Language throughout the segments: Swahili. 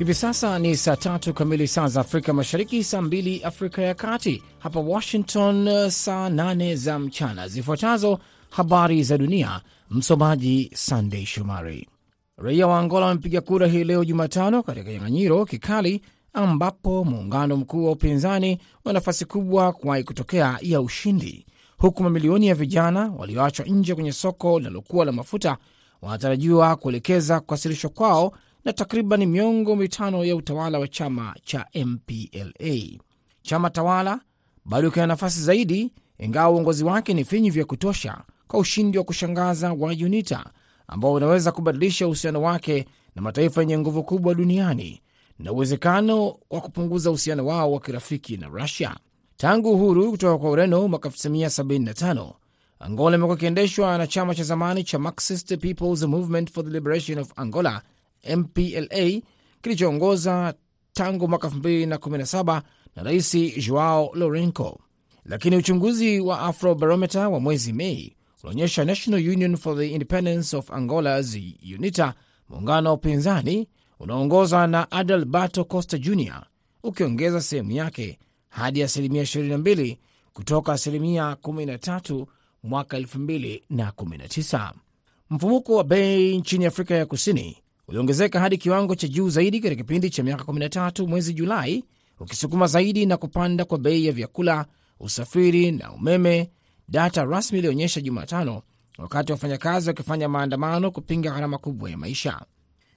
Hivi sasa ni saa tatu kamili saa za Afrika Mashariki, saa mbili Afrika ya Kati, hapa Washington saa nane za mchana. Zifuatazo habari za dunia, msomaji Sandey Shomari. Raia wa Angola wamepiga kura hii leo Jumatano katika kinyang'anyiro kikali ambapo muungano mkuu wa upinzani una nafasi kubwa kuwahi kutokea ya ushindi, huku mamilioni ya vijana walioachwa nje kwenye soko linalokuwa la mafuta wanatarajiwa kuelekeza kuwasilishwa kwao na takriban miongo mitano ya utawala wa chama cha MPLA. Chama tawala bado kina nafasi zaidi, ingawa uongozi wake ni finyu vya kutosha kwa ushindi wa kushangaza wa UNITA ambao unaweza kubadilisha uhusiano wake na mataifa yenye nguvu kubwa duniani na uwezekano wa kupunguza uhusiano wao wa kirafiki na Rusia. Tangu uhuru kutoka kwa Ureno mwaka 1975 Angola imekuwa ikiendeshwa na chama cha zamani cha Marxist People's Movement for the Liberation of Angola MPLA kilichoongoza tangu mwaka 2017 na Rais Joao Lourenco, lakini uchunguzi wa Afrobarometer wa mwezi Mei unaonyesha National Union for the Independence of Angola's UNITA, muungano wa upinzani unaongozwa na Adalberto Costa Jr ukiongeza sehemu yake hadi asilimia 22 kutoka asilimia 13 mwaka 2019. Mfumuko wa bei nchini Afrika ya Kusini uliongezeka hadi kiwango cha juu zaidi katika kipindi cha miaka 13 mwezi Julai, ukisukuma zaidi na kupanda kwa bei ya vyakula, usafiri na umeme, data rasmi ilionyesha Jumatano, wakati wafanyakazi wakifanya maandamano kupinga gharama kubwa ya maisha.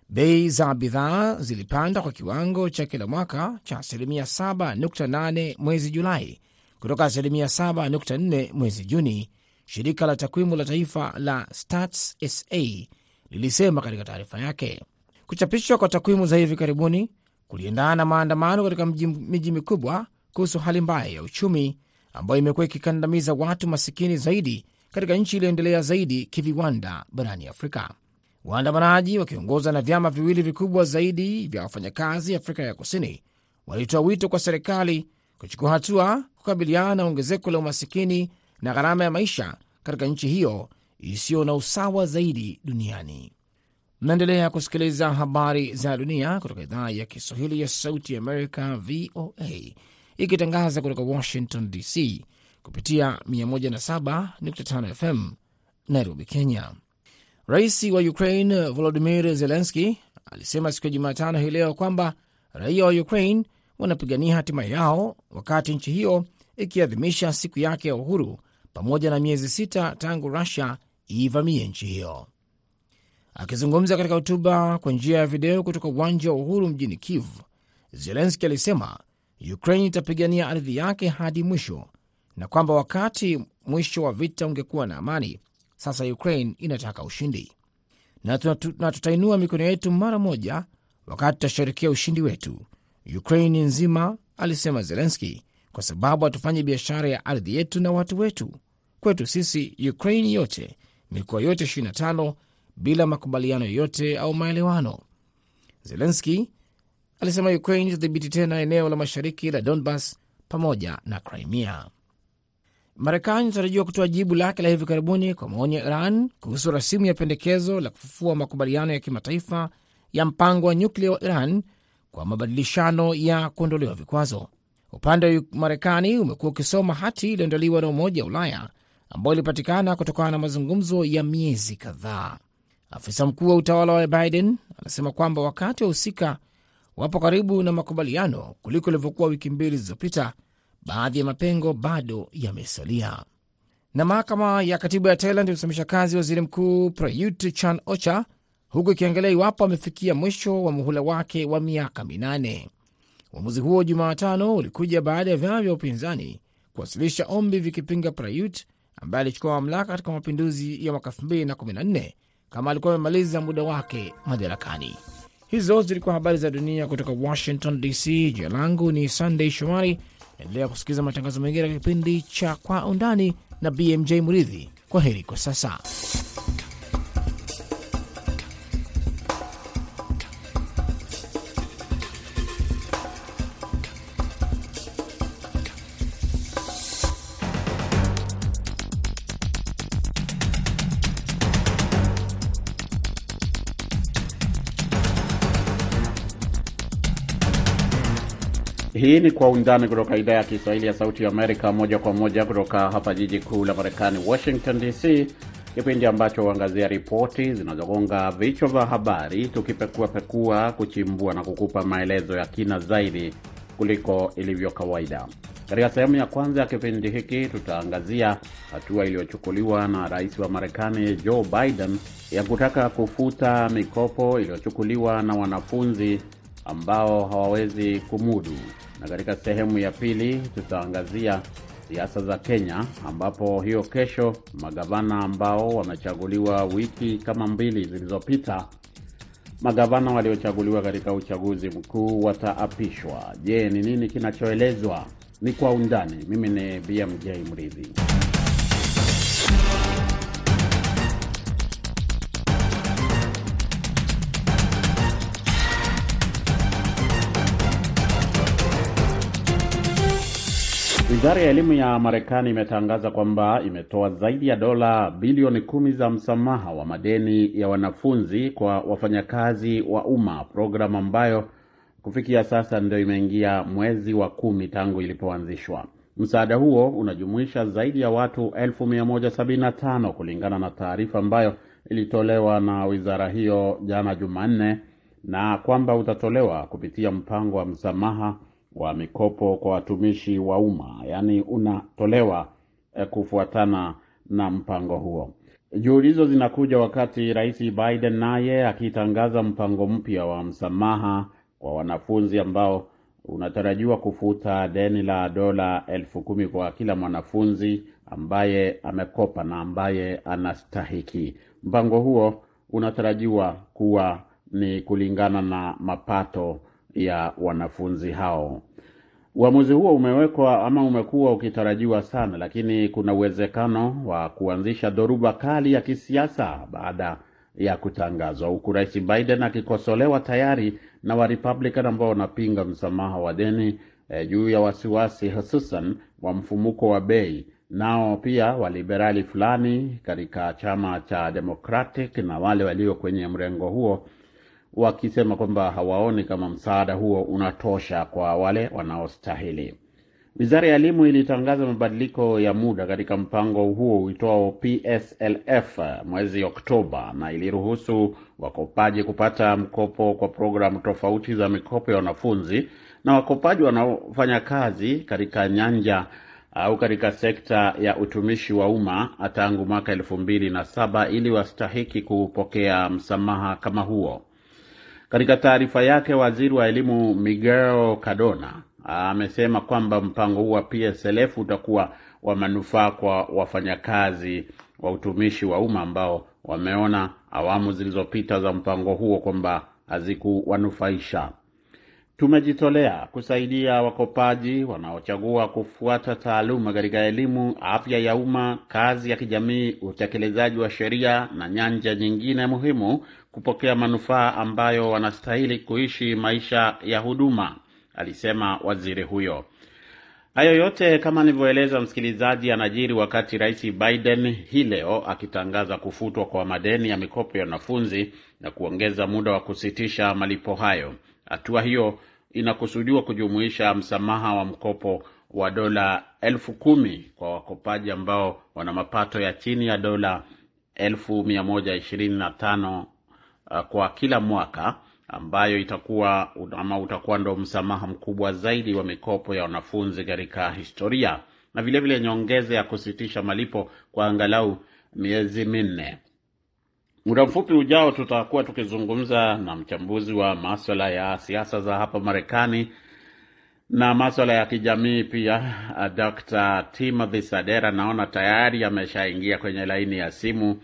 Bei za bidhaa zilipanda kwa kiwango cha kila mwaka cha asilimia 7.8 mwezi Julai kutoka asilimia 7.4 mwezi Juni, shirika la takwimu la taifa la Stats SA lilisema katika taarifa yake. Kuchapishwa kwa takwimu za hivi karibuni kuliendana na maandamano katika miji mikubwa kuhusu hali mbaya ya uchumi ambayo imekuwa ikikandamiza watu masikini zaidi katika nchi iliyoendelea zaidi kiviwanda barani Afrika. Waandamanaji wakiongozwa na vyama viwili vikubwa zaidi vya wafanyakazi Afrika ya Kusini walitoa wito kwa serikali kuchukua hatua kukabiliana na ongezeko la umasikini na gharama ya maisha katika nchi hiyo isiyo na usawa zaidi duniani. Mnaendelea kusikiliza habari za dunia kutoka idhaa ya Kiswahili ya Sauti ya Amerika, VOA, ikitangaza kutoka Washington DC kupitia 107.5 FM Nairobi, Kenya. Rais wa Ukraine Volodimir Zelenski alisema siku ya Jumatano hii leo kwamba raia wa Ukraine wanapigania hatima yao wakati nchi hiyo ikiadhimisha siku yake ya uhuru pamoja na miezi sita tangu Rusia iivamie nchi hiyo. Akizungumza katika hotuba kwa njia ya video kutoka uwanja wa uhuru mjini Kiev, Zelenski alisema Ukraine itapigania ardhi yake hadi mwisho na kwamba wakati mwisho wa vita ungekuwa na amani, sasa Ukraine inataka ushindi na tutainua mikono yetu mara moja wakati tutasherekea ushindi wetu, Ukraine nzima, alisema Zelenski, kwa sababu hatufanyi biashara ya ardhi yetu na watu wetu. Kwetu sisi Ukraine yote, mikoa yote 25 bila makubaliano yoyote au maelewano. Zelenski alisema Ukraine itadhibiti tena eneo la mashariki la Donbas pamoja na Crimea. Marekani inatarajiwa kutoa jibu lake la hivi karibuni kwa maoni ya Iran kuhusu rasimu ya pendekezo la kufufua makubaliano ya kimataifa ya mpango wa nyuklia wa Iran kwa mabadilishano ya kuondolewa vikwazo. Upande wa Marekani umekuwa ukisoma hati iliyoandaliwa na Umoja wa Ulaya ambayo ilipatikana kutokana na mazungumzo ya miezi kadhaa. Afisa mkuu wa utawala wa Biden anasema kwamba wakati wahusika wapo karibu na makubaliano kuliko ilivyokuwa wiki mbili zilizopita, baadhi ya mapengo bado yamesalia. Na mahakama ya katiba ya Thailand imesimamisha kazi waziri mkuu Prayut Chan Ocha huku ikiangalia iwapo amefikia mwisho wa muhula wake wa miaka minane. Uamuzi huo Jumatano ulikuja baada ya vyama vya upinzani kuwasilisha ombi vikipinga Prayut ambaye alichukua mamlaka katika mapinduzi ya mwaka 2014 kama alikuwa amemaliza muda wake madarakani. Hizo zilikuwa habari za dunia kutoka Washington DC. Jina langu ni Sunday Shomari. Endelea kusikiliza matangazo mengine ya kipindi cha Kwa Undani na BMJ Muridhi. Kwa heri kwa sasa. Hii ni Kwa Undani kutoka idhaa ya Kiswahili ya Sauti ya Amerika, moja kwa moja kutoka hapa jiji kuu la Marekani, Washington DC, kipindi ambacho huangazia ripoti zinazogonga vichwa vya habari, tukipekuapekua, kuchimbua na kukupa maelezo ya kina zaidi kuliko ilivyo kawaida. Katika sehemu ya kwanza ya kipindi hiki tutaangazia hatua iliyochukuliwa na rais wa Marekani Joe Biden ya kutaka kufuta mikopo iliyochukuliwa na wanafunzi ambao hawawezi kumudu, na katika sehemu ya pili tutaangazia siasa za Kenya, ambapo hiyo kesho magavana ambao wamechaguliwa wiki kama mbili zilizopita magavana waliochaguliwa katika uchaguzi mkuu wataapishwa. Je, ni nini kinachoelezwa? Ni kwa undani. Mimi ni BMJ Mridhi. Wizara ya elimu ya Marekani imetangaza kwamba imetoa zaidi ya dola bilioni kumi za msamaha wa madeni ya wanafunzi kwa wafanyakazi wa umma, programu ambayo kufikia sasa ndio imeingia mwezi wa kumi tangu ilipoanzishwa. Msaada huo unajumuisha zaidi ya watu 1175 kulingana na taarifa ambayo ilitolewa na wizara hiyo jana Jumanne, na kwamba utatolewa kupitia mpango wa msamaha wa mikopo kwa watumishi wa umma, yaani unatolewa eh, kufuatana na mpango huo. Juhudi hizo zinakuja wakati Rais Biden naye akitangaza mpango mpya wa msamaha kwa wanafunzi ambao unatarajiwa kufuta deni la dola elfu kumi kwa kila mwanafunzi ambaye amekopa na ambaye anastahiki. Mpango huo unatarajiwa kuwa ni kulingana na mapato ya wanafunzi hao. Uamuzi huo umewekwa ama umekuwa ukitarajiwa sana, lakini kuna uwezekano wa kuanzisha dhoruba kali ya kisiasa baada ya kutangazwa, huku Rais Biden akikosolewa tayari na Warepublican ambao wanapinga msamaha wa deni eh, juu ya wasiwasi hususan wa mfumuko wa bei. Nao pia waliberali fulani katika chama cha Democratic na wale walio kwenye mrengo huo wakisema kwamba hawaoni kama msaada huo unatosha kwa wale wanaostahili. Wizara ya elimu ilitangaza mabadiliko ya muda katika mpango huo uitwao PSLF mwezi Oktoba, na iliruhusu wakopaji kupata mkopo kwa programu tofauti za mikopo ya wanafunzi na wakopaji wanaofanya kazi katika nyanja au katika sekta ya utumishi wa umma tangu mwaka elfu mbili na saba ili wastahiki kupokea msamaha kama huo. Katika taarifa yake, waziri wa elimu Miguel Cardona amesema kwamba mpango huu wa PSLF utakuwa wa manufaa kwa wafanyakazi wa utumishi wa umma ambao wameona awamu zilizopita za mpango huo kwamba hazikuwanufaisha. Tumejitolea kusaidia wakopaji wanaochagua kufuata taaluma katika elimu, afya ya umma, kazi ya kijamii, utekelezaji wa sheria na nyanja nyingine muhimu kupokea manufaa ambayo wanastahili kuishi maisha ya huduma, alisema waziri huyo. Hayo yote kama nilivyoeleza msikilizaji, anajiri wakati Rais Biden hii leo akitangaza kufutwa kwa madeni ya mikopo ya wanafunzi na kuongeza muda wa kusitisha malipo hayo. Hatua hiyo inakusudiwa kujumuisha msamaha wa mkopo wa dola elfu kumi kwa wakopaji ambao wana mapato ya chini ya dola elfu mia moja ishirini na tano kwa kila mwaka ambayo itakuwa ama utakuwa ndo msamaha mkubwa zaidi wa mikopo ya wanafunzi katika historia, na vilevile nyongeza ya kusitisha malipo kwa angalau miezi minne. Muda mfupi ujao tutakuwa tukizungumza na mchambuzi wa maswala ya siasa za hapa Marekani na maswala ya kijamii pia, Dr. Timothy Sadera. Naona tayari ameshaingia kwenye laini ya simu,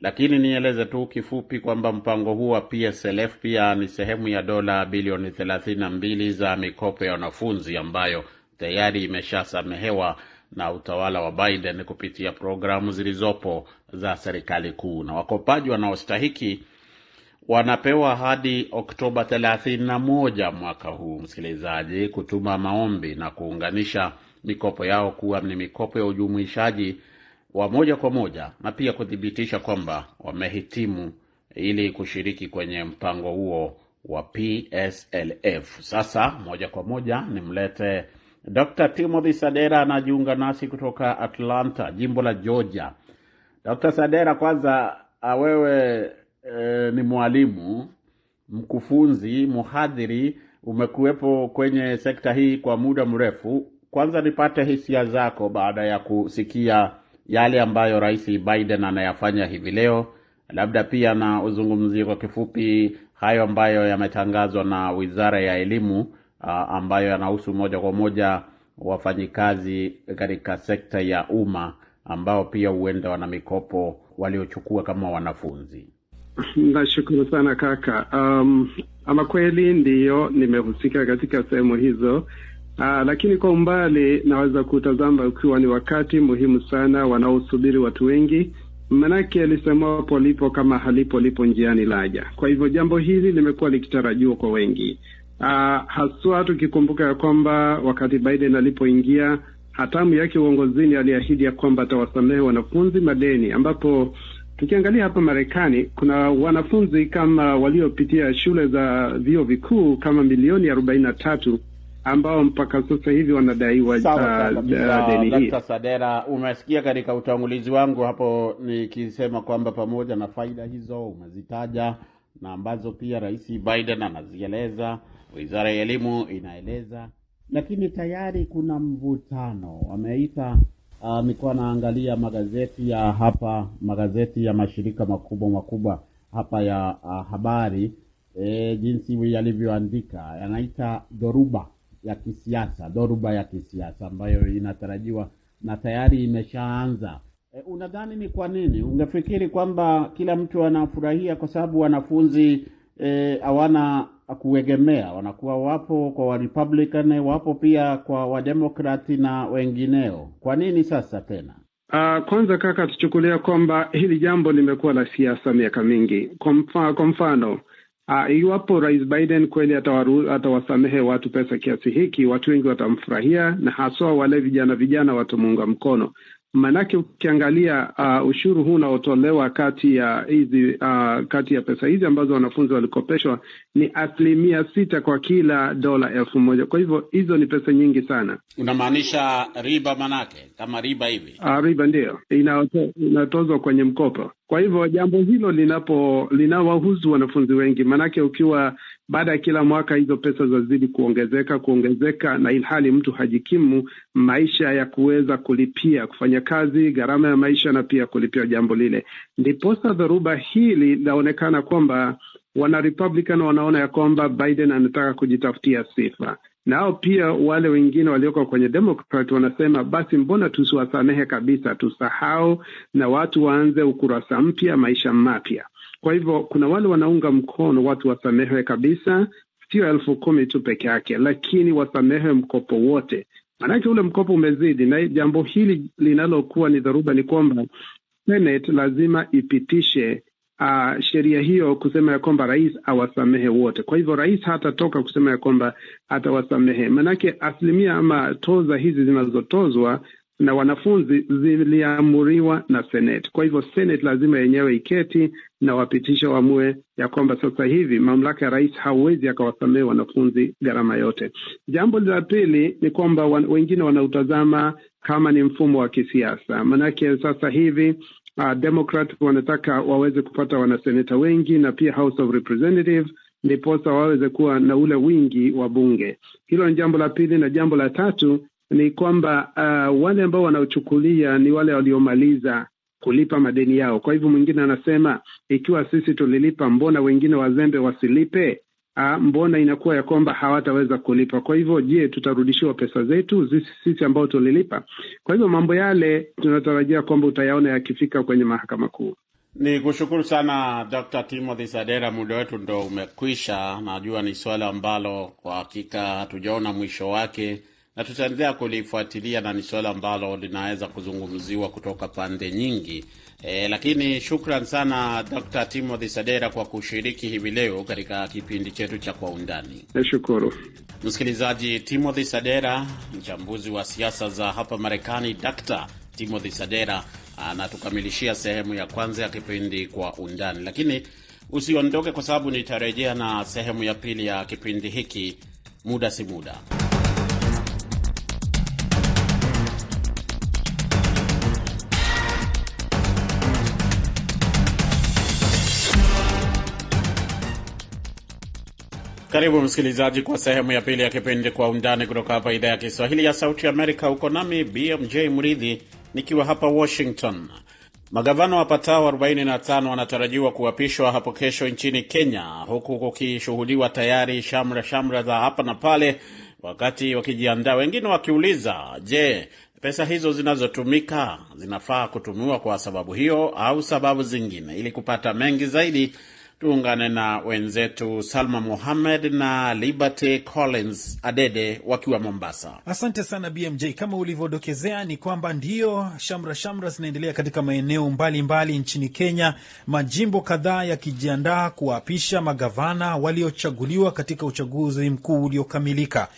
lakini nieleze tu kifupi kwamba mpango huu wa PSLF pia ni sehemu ya dola bilioni thelathini na mbili za mikopo ya wanafunzi ambayo tayari imeshasamehewa na utawala wa Biden kupitia programu zilizopo za serikali kuu, na wakopaji wanaostahiki wanapewa hadi Oktoba 31 mwaka huu, msikilizaji, kutuma maombi na kuunganisha mikopo yao kuwa ni mikopo ya ujumuishaji wa moja kwa moja na pia kuthibitisha kwamba wamehitimu ili kushiriki kwenye mpango huo wa PSLF. Sasa moja kwa moja nimlete Dr. Timothy Sadera anajiunga nasi kutoka Atlanta, jimbo la Georgia. Dr. Sadera, kwanza wewe e, ni mwalimu, mkufunzi, mhadhiri, umekuwepo kwenye sekta hii kwa muda mrefu. Kwanza nipate hisia zako baada ya kusikia yale ambayo Rais Biden anayafanya hivi leo, labda pia na uzungumzie kwa kifupi hayo ambayo yametangazwa na Wizara ya Elimu ambayo yanahusu moja kwa moja wafanyikazi katika sekta ya umma ambao pia huenda wana mikopo waliochukua kama wanafunzi. Nashukuru sana kaka. Um, ama kweli ndiyo nimehusika katika sehemu hizo. Uh, lakini kwa umbali naweza kutazama ukiwa ni wakati muhimu sana wanaosubiri watu wengi, manake alisema polipo kama halipo lipo njiani laja. Kwa hivyo jambo hili limekuwa likitarajiwa kwa wengi. Aa, haswa tukikumbuka ya kwamba wakati Biden alipoingia hatamu yake uongozini aliahidi ya kwamba atawasamehe wanafunzi madeni, ambapo tukiangalia hapa Marekani kuna wanafunzi kama waliopitia shule za vyuo vikuu kama milioni arobaini na tatu ambao mpaka sasa hivi wanadaiwa uh, deni hii. Dr. Sadera, umesikia katika utangulizi wangu hapo nikisema kwamba pamoja na faida hizo umezitaja na ambazo pia Rais Biden anazieleza, Wizara ya Elimu inaeleza, lakini tayari kuna mvutano. Wameita uh, nilikuwa naangalia magazeti ya hapa, magazeti ya mashirika makubwa makubwa hapa ya uh, habari e, jinsi yalivyoandika, yanaita dhoruba ya kisiasa, dhoruba ya kisiasa ambayo inatarajiwa na tayari imeshaanza. E, unadhani ni kwa nini? Ungefikiri kwamba kila mtu anafurahia kwa sababu wanafunzi hawana e, kuegemea, wanakuwa wapo kwa wa Republican, wapo pia kwa wademokrati na wengineo. Kwa nini sasa tena? Uh, kwanza kaka, tuchukulia kwamba hili jambo limekuwa la siasa miaka mingi. Kwa mfano uh, iwapo Rais Biden kweli atawasamehe watu pesa kiasi hiki, watu wengi watamfurahia, na haswa wale vijana vijana watamuunga mkono. Maanake ukiangalia uh, ushuru huu unaotolewa kati ya hizi uh, kati ya pesa hizi ambazo wanafunzi walikopeshwa ni asilimia sita kwa kila dola elfu moja. Kwa hivyo hizo ni pesa nyingi sana. Unamaanisha riba? Manake kama riba hivi? Uh, riba ndiyo inatozwa kwenye mkopo. Kwa hivyo jambo hilo linapo linawahusu wanafunzi wengi, maanake ukiwa baada ya kila mwaka hizo pesa zazidi kuongezeka kuongezeka, na ilhali mtu hajikimu maisha ya kuweza kulipia kufanya kazi, gharama ya maisha na pia kulipia jambo lile, ndiposa dhoruba hili linaonekana kwamba wana Republican wanaona ya kwamba Biden anataka kujitafutia sifa, nao pia wale wengine walioko kwenye Democrat wanasema basi, mbona tusiwasamehe kabisa, tusahau na watu waanze ukurasa mpya, maisha mapya. Kwa hivyo kuna wale wanaunga mkono watu wasamehewe kabisa, sio elfu kumi tu peke yake, lakini wasamehewe mkopo wote, maanake ule mkopo umezidi. Na jambo hili linalokuwa ni dharuba ni kwamba Senate lazima ipitishe uh, sheria hiyo kusema ya kwamba rais awasamehe wote. Kwa hivyo rais hatatoka kusema ya kwamba atawasamehe, maanake asilimia ama toza hizi zinazotozwa na wanafunzi ziliamuriwa na Senate. Kwa hivyo Senate lazima yenyewe iketi na wapitishe waamue ya kwamba sasa hivi mamlaka ya rais hawezi akawasamehe wanafunzi gharama yote. Jambo la pili ni kwamba wengine wanautazama kama ni mfumo wa kisiasa, manake sasa hivi uh, Democrat wanataka waweze kupata wanaseneta wengi na pia House of Representatives ndiposa waweze kuwa na ule wingi wa bunge. Hilo ni jambo la pili, na jambo la tatu ni kwamba uh, wale ambao wanaochukulia ni wale waliomaliza kulipa madeni yao. Kwa hivyo mwingine anasema ikiwa sisi tulilipa, mbona wengine wazembe wasilipe? Uh, mbona inakuwa ya kwamba hawataweza kulipa? Kwa hivyo je, tutarudishiwa pesa zetu sisi, sisi ambao tulilipa? Kwa hivyo mambo yale tunatarajia kwamba utayaona yakifika kwenye mahakama kuu. Ni kushukuru sana Dr. Timothy Sadera, muda wetu ndo umekwisha. Najua ni swala ambalo kwa hakika hatujaona mwisho wake na tutaendelea kulifuatilia na ni suala ambalo linaweza kuzungumziwa kutoka pande nyingi e, lakini shukran sana Dr. Timothy Sadera kwa kushiriki hivi leo katika kipindi chetu cha Kwa Undani. Nashukuru msikilizaji. Timothy Sadera, mchambuzi wa siasa za hapa Marekani. Dr. Timothy Sadera anatukamilishia sehemu ya kwanza ya kipindi Kwa Undani, lakini Usiondoke kwa sababu nitarejea na sehemu ya pili ya kipindi hiki muda si muda. Karibu msikilizaji, kwa sehemu ya pili ya kipindi Kwa Undani kutoka hapa idhaa ya Kiswahili ya Sauti Amerika. Huko nami BMJ Mridhi nikiwa hapa Washington. Magavana wapatao 45 wanatarajiwa kuapishwa hapo kesho nchini Kenya, huku kukishuhudiwa tayari shamra shamra za hapa na pale, wakati wakijiandaa, wengine wakiuliza, je, pesa hizo zinazotumika zinafaa kutumiwa kwa sababu hiyo au sababu zingine? Ili kupata mengi zaidi tuungane na wenzetu Salma Mohamed na Liberty Collins Adede wakiwa Mombasa. Asante sana BMJ. Kama ulivyodokezea, ni kwamba ndiyo shamra shamra zinaendelea katika maeneo mbalimbali mbali nchini Kenya, majimbo kadhaa yakijiandaa kuwaapisha magavana waliochaguliwa katika uchaguzi mkuu uliokamilika.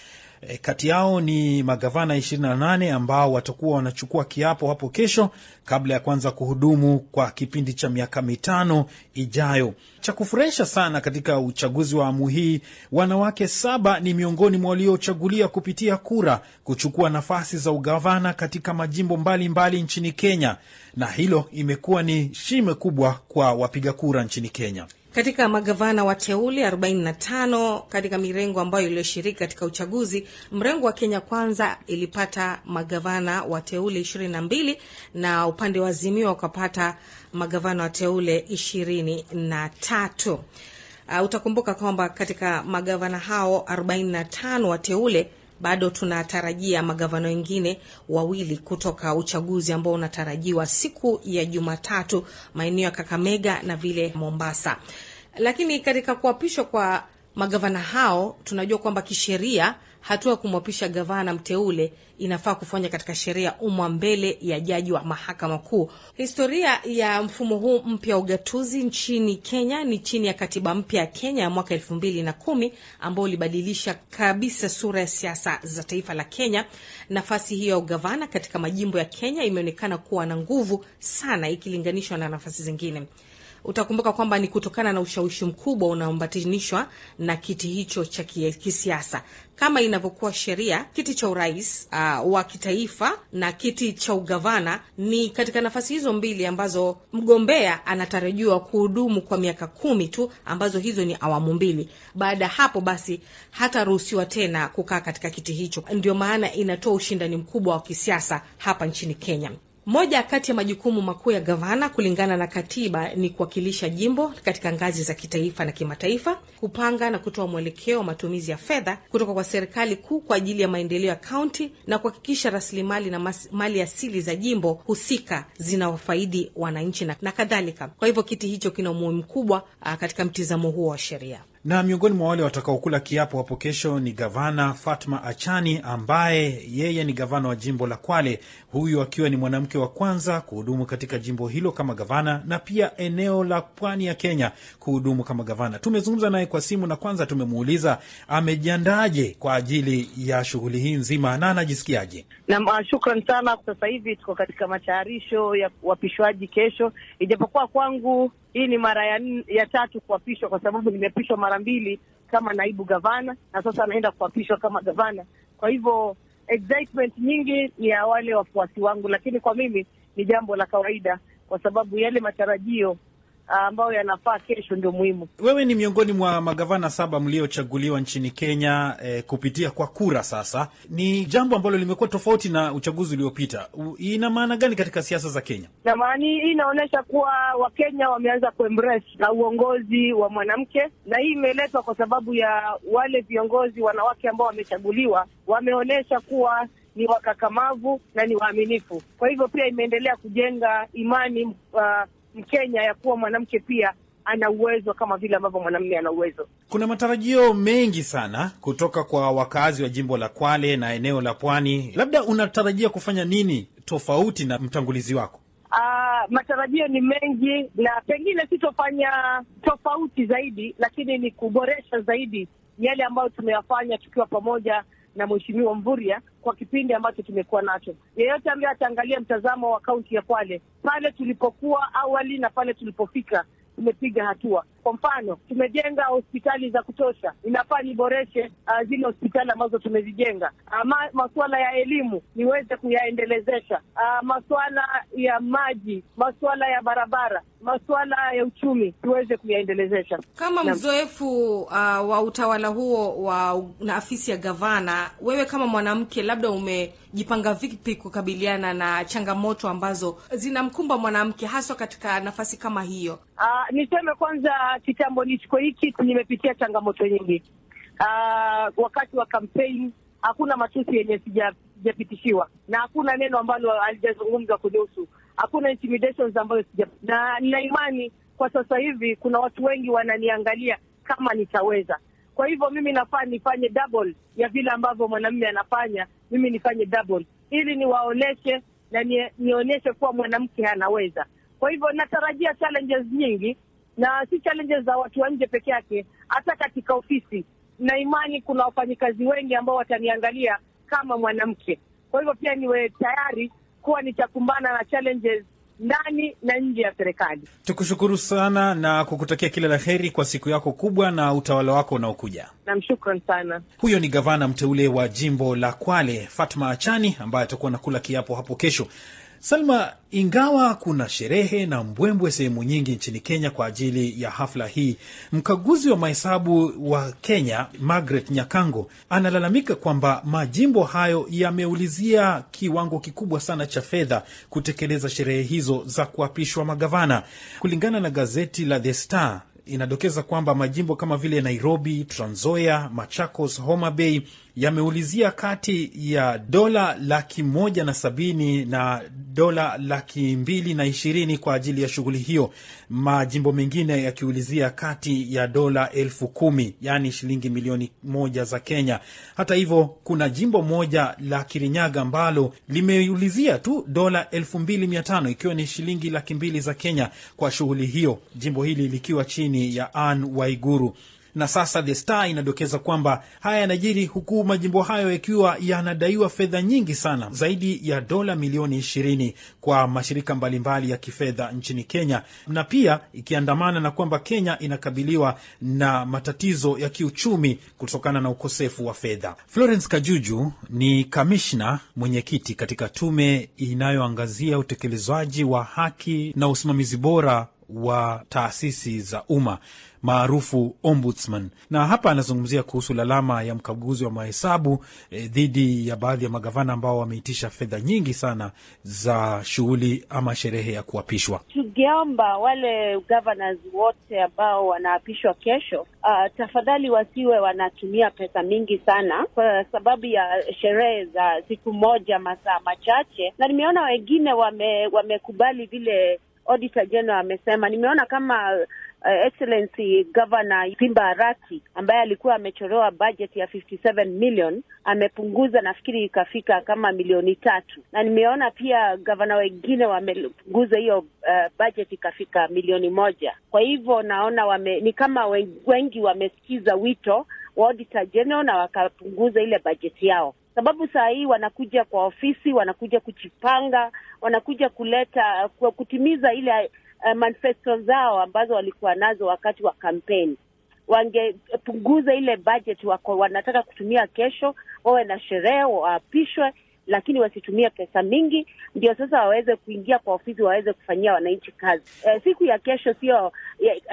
E, kati yao ni magavana 28 ambao watakuwa wanachukua kiapo hapo kesho kabla ya kuanza kuhudumu kwa kipindi cha miaka mitano ijayo. Cha kufurahisha sana katika uchaguzi wa amu hii, wanawake saba ni miongoni mwa waliochagulia kupitia kura kuchukua nafasi za ugavana katika majimbo mbalimbali mbali nchini Kenya, na hilo imekuwa ni shime kubwa kwa wapiga kura nchini Kenya. Katika magavana wateule 45 katika mirengo ambayo iliyoshiriki katika uchaguzi, mrengo wa Kenya Kwanza ilipata magavana wateule 22 na upande wa Azimio ukapata magavana wateule 23. Uh, utakumbuka kwamba katika magavana hao 45 wateule bado tunatarajia magavana wengine wawili kutoka uchaguzi ambao unatarajiwa siku ya Jumatatu maeneo ya Kakamega na vile Mombasa. Lakini katika kuapishwa kwa magavana hao tunajua kwamba kisheria hatua ya kumwapisha gavana mteule inafaa kufanya katika sheria umma mbele ya jaji wa mahakama kuu. Historia ya mfumo huu mpya wa ugatuzi nchini Kenya ni chini ya katiba mpya ya Kenya ya mwaka elfu mbili na kumi ambao ulibadilisha kabisa sura ya siasa za taifa la Kenya. Nafasi hiyo ya ugavana katika majimbo ya Kenya imeonekana kuwa na nguvu sana ikilinganishwa na nafasi zingine. Utakumbuka kwamba ni kutokana na ushawishi mkubwa unaoambatanishwa na kiti hicho cha kisiasa kama inavyokuwa sheria. Kiti cha urais uh, wa kitaifa na kiti cha ugavana ni katika nafasi hizo mbili ambazo mgombea anatarajiwa kuhudumu kwa miaka kumi tu, ambazo hizo ni awamu mbili. Baada ya hapo basi hataruhusiwa tena kukaa katika kiti hicho. Ndio maana inatoa ushindani mkubwa wa kisiasa hapa nchini Kenya. Moja kati ya majukumu makuu ya gavana kulingana na katiba ni kuwakilisha jimbo katika ngazi za kitaifa na kimataifa, kupanga na kutoa mwelekeo wa matumizi ya fedha kutoka kwa serikali kuu kwa ajili ya maendeleo ya kaunti na kuhakikisha rasilimali na mali asili za jimbo husika zinawafaidi wananchi na, kadhalika. Kwa hivyo kiti hicho kina umuhimu mkubwa katika mtizamo huo wa sheria na miongoni mwa wale watakaokula kiapo hapo kesho ni gavana Fatma Achani ambaye yeye ni gavana wa jimbo la Kwale, huyu akiwa ni mwanamke wa kwanza kuhudumu katika jimbo hilo kama gavana na pia eneo la pwani ya Kenya kuhudumu kama gavana. Tumezungumza naye kwa simu na kwanza tumemuuliza amejiandaje kwa ajili ya shughuli hii nzima na anajisikiaje. Nam, shukran sana. Sasa hivi tuko katika matayarisho ya uapishwaji kesho, ijapokuwa kwangu hii ni mara ya, ya tatu kuapishwa kwa sababu nimeapishwa mara mbili kama naibu gavana na sasa naenda kuapishwa kama gavana. Kwa hivyo excitement nyingi ni ya wale wafuasi wangu, lakini kwa mimi ni jambo la kawaida kwa sababu yale matarajio ambayo yanafaa kesho ndio muhimu. Wewe ni miongoni mwa magavana saba mliochaguliwa nchini Kenya eh, kupitia kwa kura. Sasa ni jambo ambalo limekuwa tofauti na uchaguzi uliopita. Ina maana gani katika siasa za Kenya? Na maana hii inaonyesha kuwa Wakenya wameanza kuembrace na uongozi wa mwanamke, na hii imeletwa kwa sababu ya wale viongozi wanawake ambao wamechaguliwa, wameonyesha kuwa ni wakakamavu na ni waaminifu. Kwa hivyo pia imeendelea kujenga imani uh, Mkenya ya kuwa mwanamke pia ana uwezo kama vile ambavyo mwanamume ana uwezo. Kuna matarajio mengi sana kutoka kwa wakazi wa jimbo la Kwale na eneo la Pwani. Labda unatarajia kufanya nini tofauti na mtangulizi wako? Uh, matarajio ni mengi na pengine sitofanya tofauti zaidi, lakini ni kuboresha zaidi yale ambayo tumeyafanya tukiwa pamoja na Mheshimiwa Mvurya kwa kipindi ambacho tumekuwa nacho. Yeyote ambaye ataangalia mtazamo wa kaunti ya Kwale pale tulipokuwa awali na pale tulipofika, tumepiga hatua. Kwa mfano, tumejenga hospitali za kutosha, inafaa niboreshe uh, zile hospitali ambazo tumezijenga. Ama masuala ya elimu niweze kuyaendelezesha. Uh, masuala ya maji, masuala ya barabara, masuala ya uchumi tuweze kuyaendelezesha. Kama mzoefu uh, wa utawala huo wa na afisi ya gavana, wewe kama mwanamke, labda umejipanga vipi kukabiliana na changamoto ambazo zinamkumba mwanamke haswa katika nafasi kama hiyo? Uh, niseme kwanza, kitambo nichukue hiki, nimepitia changamoto nyingi. Uh, wakati wa kampeni hakuna matusi yenye sija- sijapitishiwa na hakuna neno ambalo alijazungumza kunihusu, hakuna intimidations ambayo sija, na nina imani kwa sasa hivi kuna watu wengi wananiangalia kama nitaweza. Kwa hivyo mimi nafaa nifanye double ya vile ambavyo mwanamume anafanya, mimi nifanye double ili niwaoneshe na nionyeshe kuwa mwanamke anaweza. Kwa hivyo natarajia challenges nyingi, na si challenges za watu wa nje peke yake, hata katika ofisi na imani kuna wafanyikazi wengi ambao wataniangalia kama mwanamke. Kwa hivyo pia niwe tayari kuwa nitakumbana na challenges ndani na nje ya serikali. Tukushukuru sana na kukutakia kila la heri kwa siku yako kubwa na utawala wako unaokuja. Namshukran sana. Huyo ni gavana mteule wa jimbo la Kwale, Fatma Achani, ambaye atakuwa nakula kiapo hapo kesho. Salma, ingawa kuna sherehe na mbwembwe sehemu nyingi nchini Kenya kwa ajili ya hafla hii, mkaguzi wa mahesabu wa Kenya Margaret Nyakango analalamika kwamba majimbo hayo yameulizia kiwango kikubwa sana cha fedha kutekeleza sherehe hizo za kuapishwa magavana. Kulingana na gazeti la The Star, inadokeza kwamba majimbo kama vile Nairobi, Trans Nzoia, Machakos, Homa Bay yameulizia kati ya dola laki moja na sabini na dola laki mbili na ishirini kwa ajili ya shughuli hiyo, majimbo mengine yakiulizia kati ya dola elfu kumi yaani shilingi milioni moja za Kenya. Hata hivyo, kuna jimbo moja la Kirinyaga ambalo limeulizia tu dola elfu mbili mia tano ikiwa ni shilingi laki mbili za Kenya kwa shughuli hiyo, jimbo hili likiwa chini ya Anne Waiguru na sasa The Star inadokeza kwamba haya yanajiri huku majimbo hayo yakiwa yanadaiwa fedha nyingi sana, zaidi ya dola milioni ishirini kwa mashirika mbalimbali ya kifedha nchini Kenya, na pia ikiandamana na kwamba Kenya inakabiliwa na matatizo ya kiuchumi kutokana na ukosefu wa fedha. Florence Kajuju ni kamishna mwenyekiti katika tume inayoangazia utekelezaji wa haki na usimamizi bora wa taasisi za umma maarufu Ombudsman, na hapa anazungumzia kuhusu lalama ya mkaguzi wa mahesabu e, dhidi ya baadhi ya magavana ambao wameitisha fedha nyingi sana za shughuli ama sherehe ya kuapishwa. Tungeomba wale governors wote ambao wanaapishwa kesho, uh, tafadhali wasiwe wanatumia pesa mingi sana kwa sababu ya sherehe za siku moja, masaa machache, na nimeona wengine wame, wamekubali vile Auditor General amesema. Nimeona kama uh, Excellency Governor Simba Arati ambaye alikuwa amechorewa budget ya 57 million amepunguza, nafikiri ikafika kama milioni tatu, na nimeona pia gavana wengine wamepunguza hiyo uh, budget ikafika milioni moja. Kwa hivyo naona wame, ni kama wengi wamesikiza wito Auditor General na wakapunguza ile bajeti yao sababu saa hii wanakuja kwa ofisi, wanakuja kujipanga, wanakuja kuleta kutimiza ile uh, manifesto zao ambazo walikuwa nazo wakati wa kampeni. Wangepunguza ile budget wako wanataka kutumia kesho, wawe na sherehe, waapishwe, lakini wasitumie pesa mingi, ndio sasa waweze kuingia kwa ofisi, waweze kufanyia wananchi kazi. E, siku ya kesho sio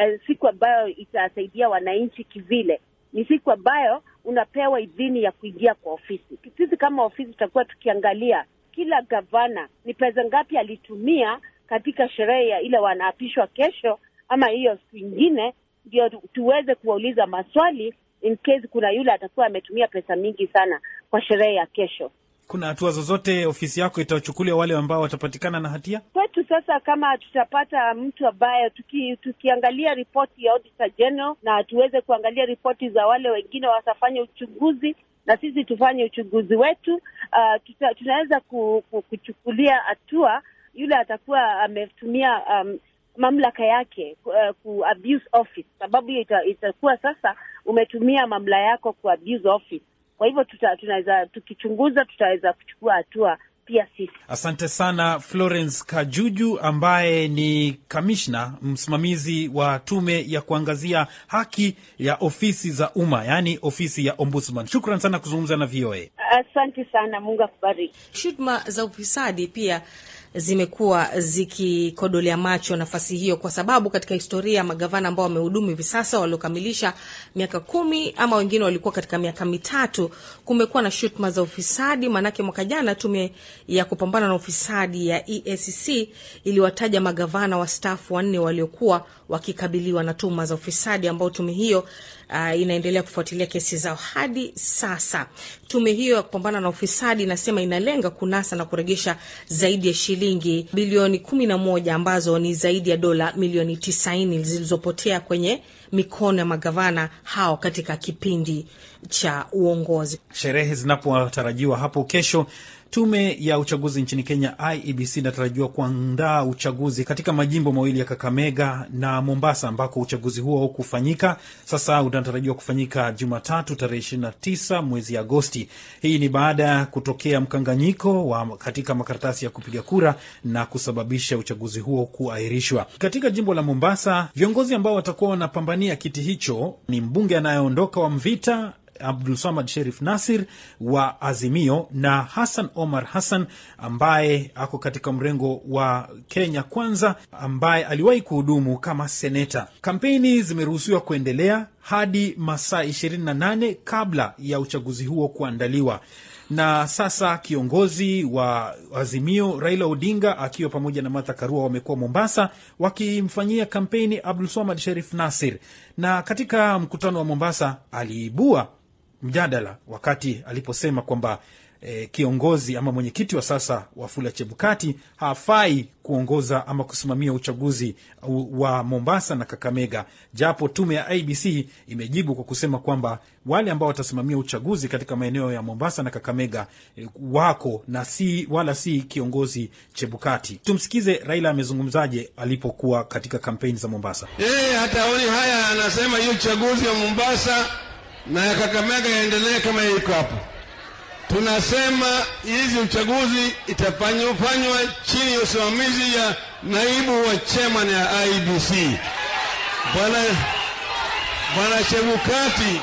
e, siku ambayo itasaidia wananchi kivile, ni siku ambayo unapewa idhini ya kuingia kwa ofisi. Sisi kama ofisi tutakuwa tukiangalia kila gavana ni pesa ngapi alitumia katika sherehe ya ile wanaapishwa kesho, ama hiyo siku ingine, ndio tuweze kuwauliza maswali in case kuna yule atakuwa ametumia pesa mingi sana kwa sherehe ya kesho. Kuna hatua zozote ofisi yako itawachukulia wale ambao watapatikana na hatia? Kwetu sasa, kama tutapata mtu ambaye tuki, tukiangalia ripoti ya Auditor General na tuweze kuangalia ripoti za wale wengine watafanya uchunguzi na sisi tufanye uchunguzi wetu, uh, tuta, tunaweza ku, ku, kuchukulia hatua yule atakuwa ametumia um, mamlaka yake uh, ku abuse office, sababu hiyo ita, itakuwa sasa umetumia mamlaka yako ku abuse office. Kwa hivyo tuta, tunaweza tukichunguza, tutaweza kuchukua hatua pia sisi. Asante sana Florence Kajuju ambaye ni kamishna msimamizi wa tume ya kuangazia haki ya ofisi za umma, yaani ofisi ya Ombudsman. Shukran sana kuzungumza na VOA. Asante sana, Mungu akubariki. Shutuma za ufisadi pia zimekuwa zikikodolea macho nafasi hiyo, kwa sababu katika historia magavana ambao wamehudumu hivi sasa waliokamilisha miaka kumi ama wengine walikuwa katika miaka mitatu, kumekuwa na shutuma za ufisadi. Maanake mwaka jana tume ya kupambana na ufisadi ya EACC iliwataja magavana wastaafu wanne waliokuwa wakikabiliwa na tuhuma za ufisadi, ambao tume hiyo uh, inaendelea kufuatilia kesi zao hadi sasa. Tume hiyo ya kupambana na ufisadi inasema inalenga kunasa na kuregesha zaidi ya shilingi bilioni kumi na moja ambazo ni zaidi ya dola milioni tisaini zilizopotea kwenye mikono ya magavana hao katika kipindi cha uongozi. Sherehe zinapotarajiwa hapo kesho, tume ya uchaguzi nchini Kenya IEBC inatarajiwa kuandaa uchaguzi katika majimbo mawili ya Kakamega na Mombasa, ambako uchaguzi huo haukufanyika. Sasa unatarajiwa kufanyika Jumatatu tarehe 29 mwezi Agosti. Hii ni baada ya kutokea mkanganyiko wa katika makaratasi ya kupiga kura na kusababisha uchaguzi huo kuahirishwa. Katika jimbo la Mombasa, viongozi ambao watakuwa wanapambania kiti hicho ni mbunge anayeondoka wa Mvita Abdul Samad Sherif Nasir wa Azimio na Hassan Omar Hassan ambaye ako katika mrengo wa Kenya Kwanza, ambaye aliwahi kuhudumu kama seneta. Kampeni zimeruhusiwa kuendelea hadi masaa 28 kabla ya uchaguzi huo kuandaliwa na sasa kiongozi wa Azimio Raila Odinga akiwa pamoja na Martha Karua wamekuwa Mombasa wakimfanyia kampeni Abdul Swamad Sherif Nasir, na katika mkutano wa Mombasa aliibua mjadala wakati aliposema kwamba e, kiongozi ama mwenyekiti wa sasa Wafula Chebukati hafai kuongoza ama kusimamia uchaguzi wa Mombasa na Kakamega, japo tume ya IBC imejibu kwa kusema kwamba wale ambao watasimamia uchaguzi katika maeneo ya Mombasa na Kakamega e, wako na si wala si kiongozi Chebukati. Tumsikize Raila amezungumzaje alipokuwa katika kampeni za Mombasa. Hataoni haya, anasema hiyo uchaguzi wa Mombasa na ya Kakamega yaendelee kama iko hapo. Tunasema hizi uchaguzi itafanywa chini ya usimamizi ya naibu wa chairman ya IBC bwana bwana Chebukati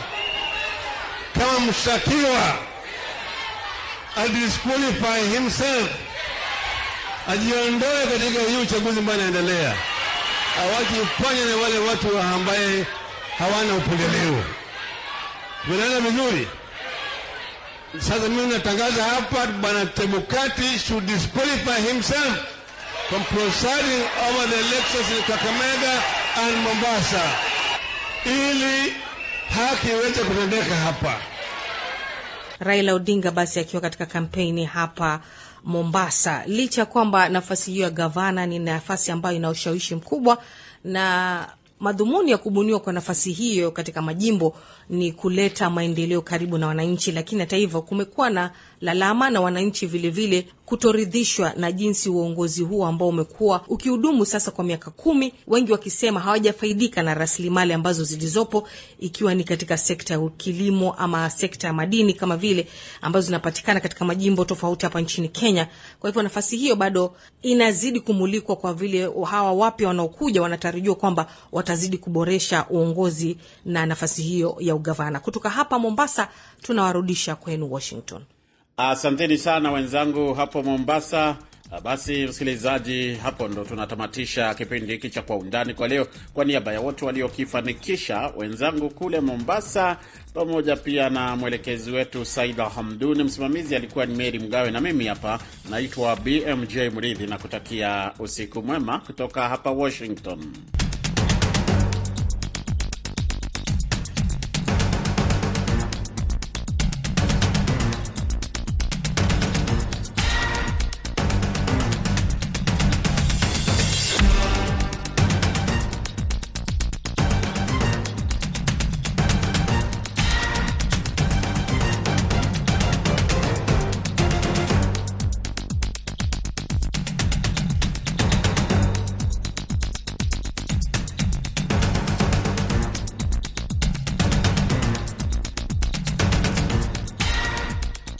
kama mshtakiwa adisqualify himself, ajiondoe katika hii uchaguzi ambayo inaendelea, awajifanye na wale watu ambaye hawana upendeleo. Tunaenda vizuri. Sasa mimi natangaza hapa, bwana Chebukati should disqualify himself from presiding over the elections in Kakamega and Mombasa, ili haki iweze kutendeka hapa. Raila Odinga basi akiwa katika kampeni hapa Mombasa, licha ya kwamba nafasi hiyo ya gavana ni nafasi ambayo ina ushawishi mkubwa na madhumuni ya kubuniwa kwa nafasi hiyo katika majimbo ni kuleta maendeleo karibu na wananchi, lakini hata hivyo kumekuwa na lalama na wananchi vilevile kutoridhishwa na jinsi uongozi huo ambao umekuwa ukihudumu sasa kwa miaka kumi, wengi wakisema hawajafaidika na rasilimali ambazo zilizopo, ikiwa ni katika sekta ya kilimo ama sekta ya madini kama vile ambazo zinapatikana katika majimbo tofauti hapa nchini Kenya. Kwa hivyo nafasi hiyo bado inazidi kumulikwa, kwa vile hawa wapya wanaokuja wanatarajiwa kwamba watazidi kuboresha uongozi na nafasi hiyo ya ugavana. Kutoka hapa Mombasa tunawarudisha kwenu Washington. Asanteni sana wenzangu hapo Mombasa. Basi msikilizaji, hapo ndo tunatamatisha kipindi hiki cha Kwa Undani kwa leo. Kwa niaba ya wote waliokifanikisha, wenzangu kule Mombasa, pamoja pia na mwelekezi wetu Saida Hamduni, msimamizi alikuwa ni Meri Mgawe, na mimi hapa naitwa BMJ Mridhi na kutakia usiku mwema kutoka hapa Washington.